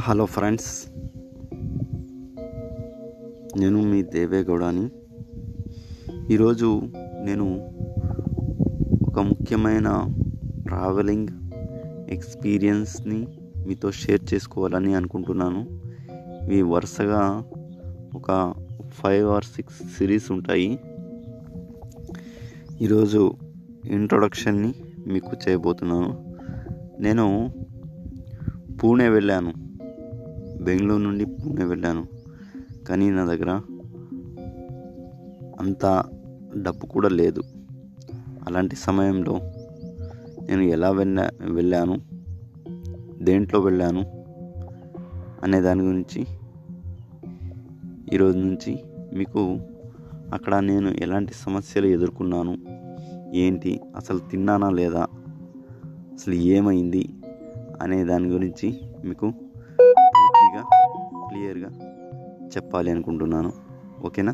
Hello friends నేను మీ దేవేగౌడని ఈరోజు నేను ఒక ముఖ్యమైన ట్రావెలింగ్ ఎక్స్పీరియన్స్ని మీతో షేర్ చేసుకోవాలని అనుకుంటున్నాను. ఇవి వరుసగా ఒక ఫైవ్ ఆర్ సిక్స్ సిరీస్ ఉంటాయి. ఈరోజు ఇంట్రొడక్షన్ని మీకు చేయబోతున్నాను. నేను పూణే వెళ్ళాను. బెంగళూరు నుండి పూణే వెళ్ళాను. కానీ నా దగ్గర అంత డబ్బు కూడా లేదు. అలాంటి సమయంలో నేను ఎలా వెళ్ళా వెళ్ళాను? దేంట్లో వెళ్ళాను? అనే దాని గురించి ఈరోజు నుంచి మీకు అక్కడ నేను ఎలాంటి సమస్యలు ఎదుర్కొన్నాను? ఏంటి? అసలు తిన్నానా లేదా? అసలు ఏమైంది? అనే దాని గురించి మీకు పూర్తిగా క్లియర్గా చెప్పాలి అనుకుంటున్నాను. ఓకేనా?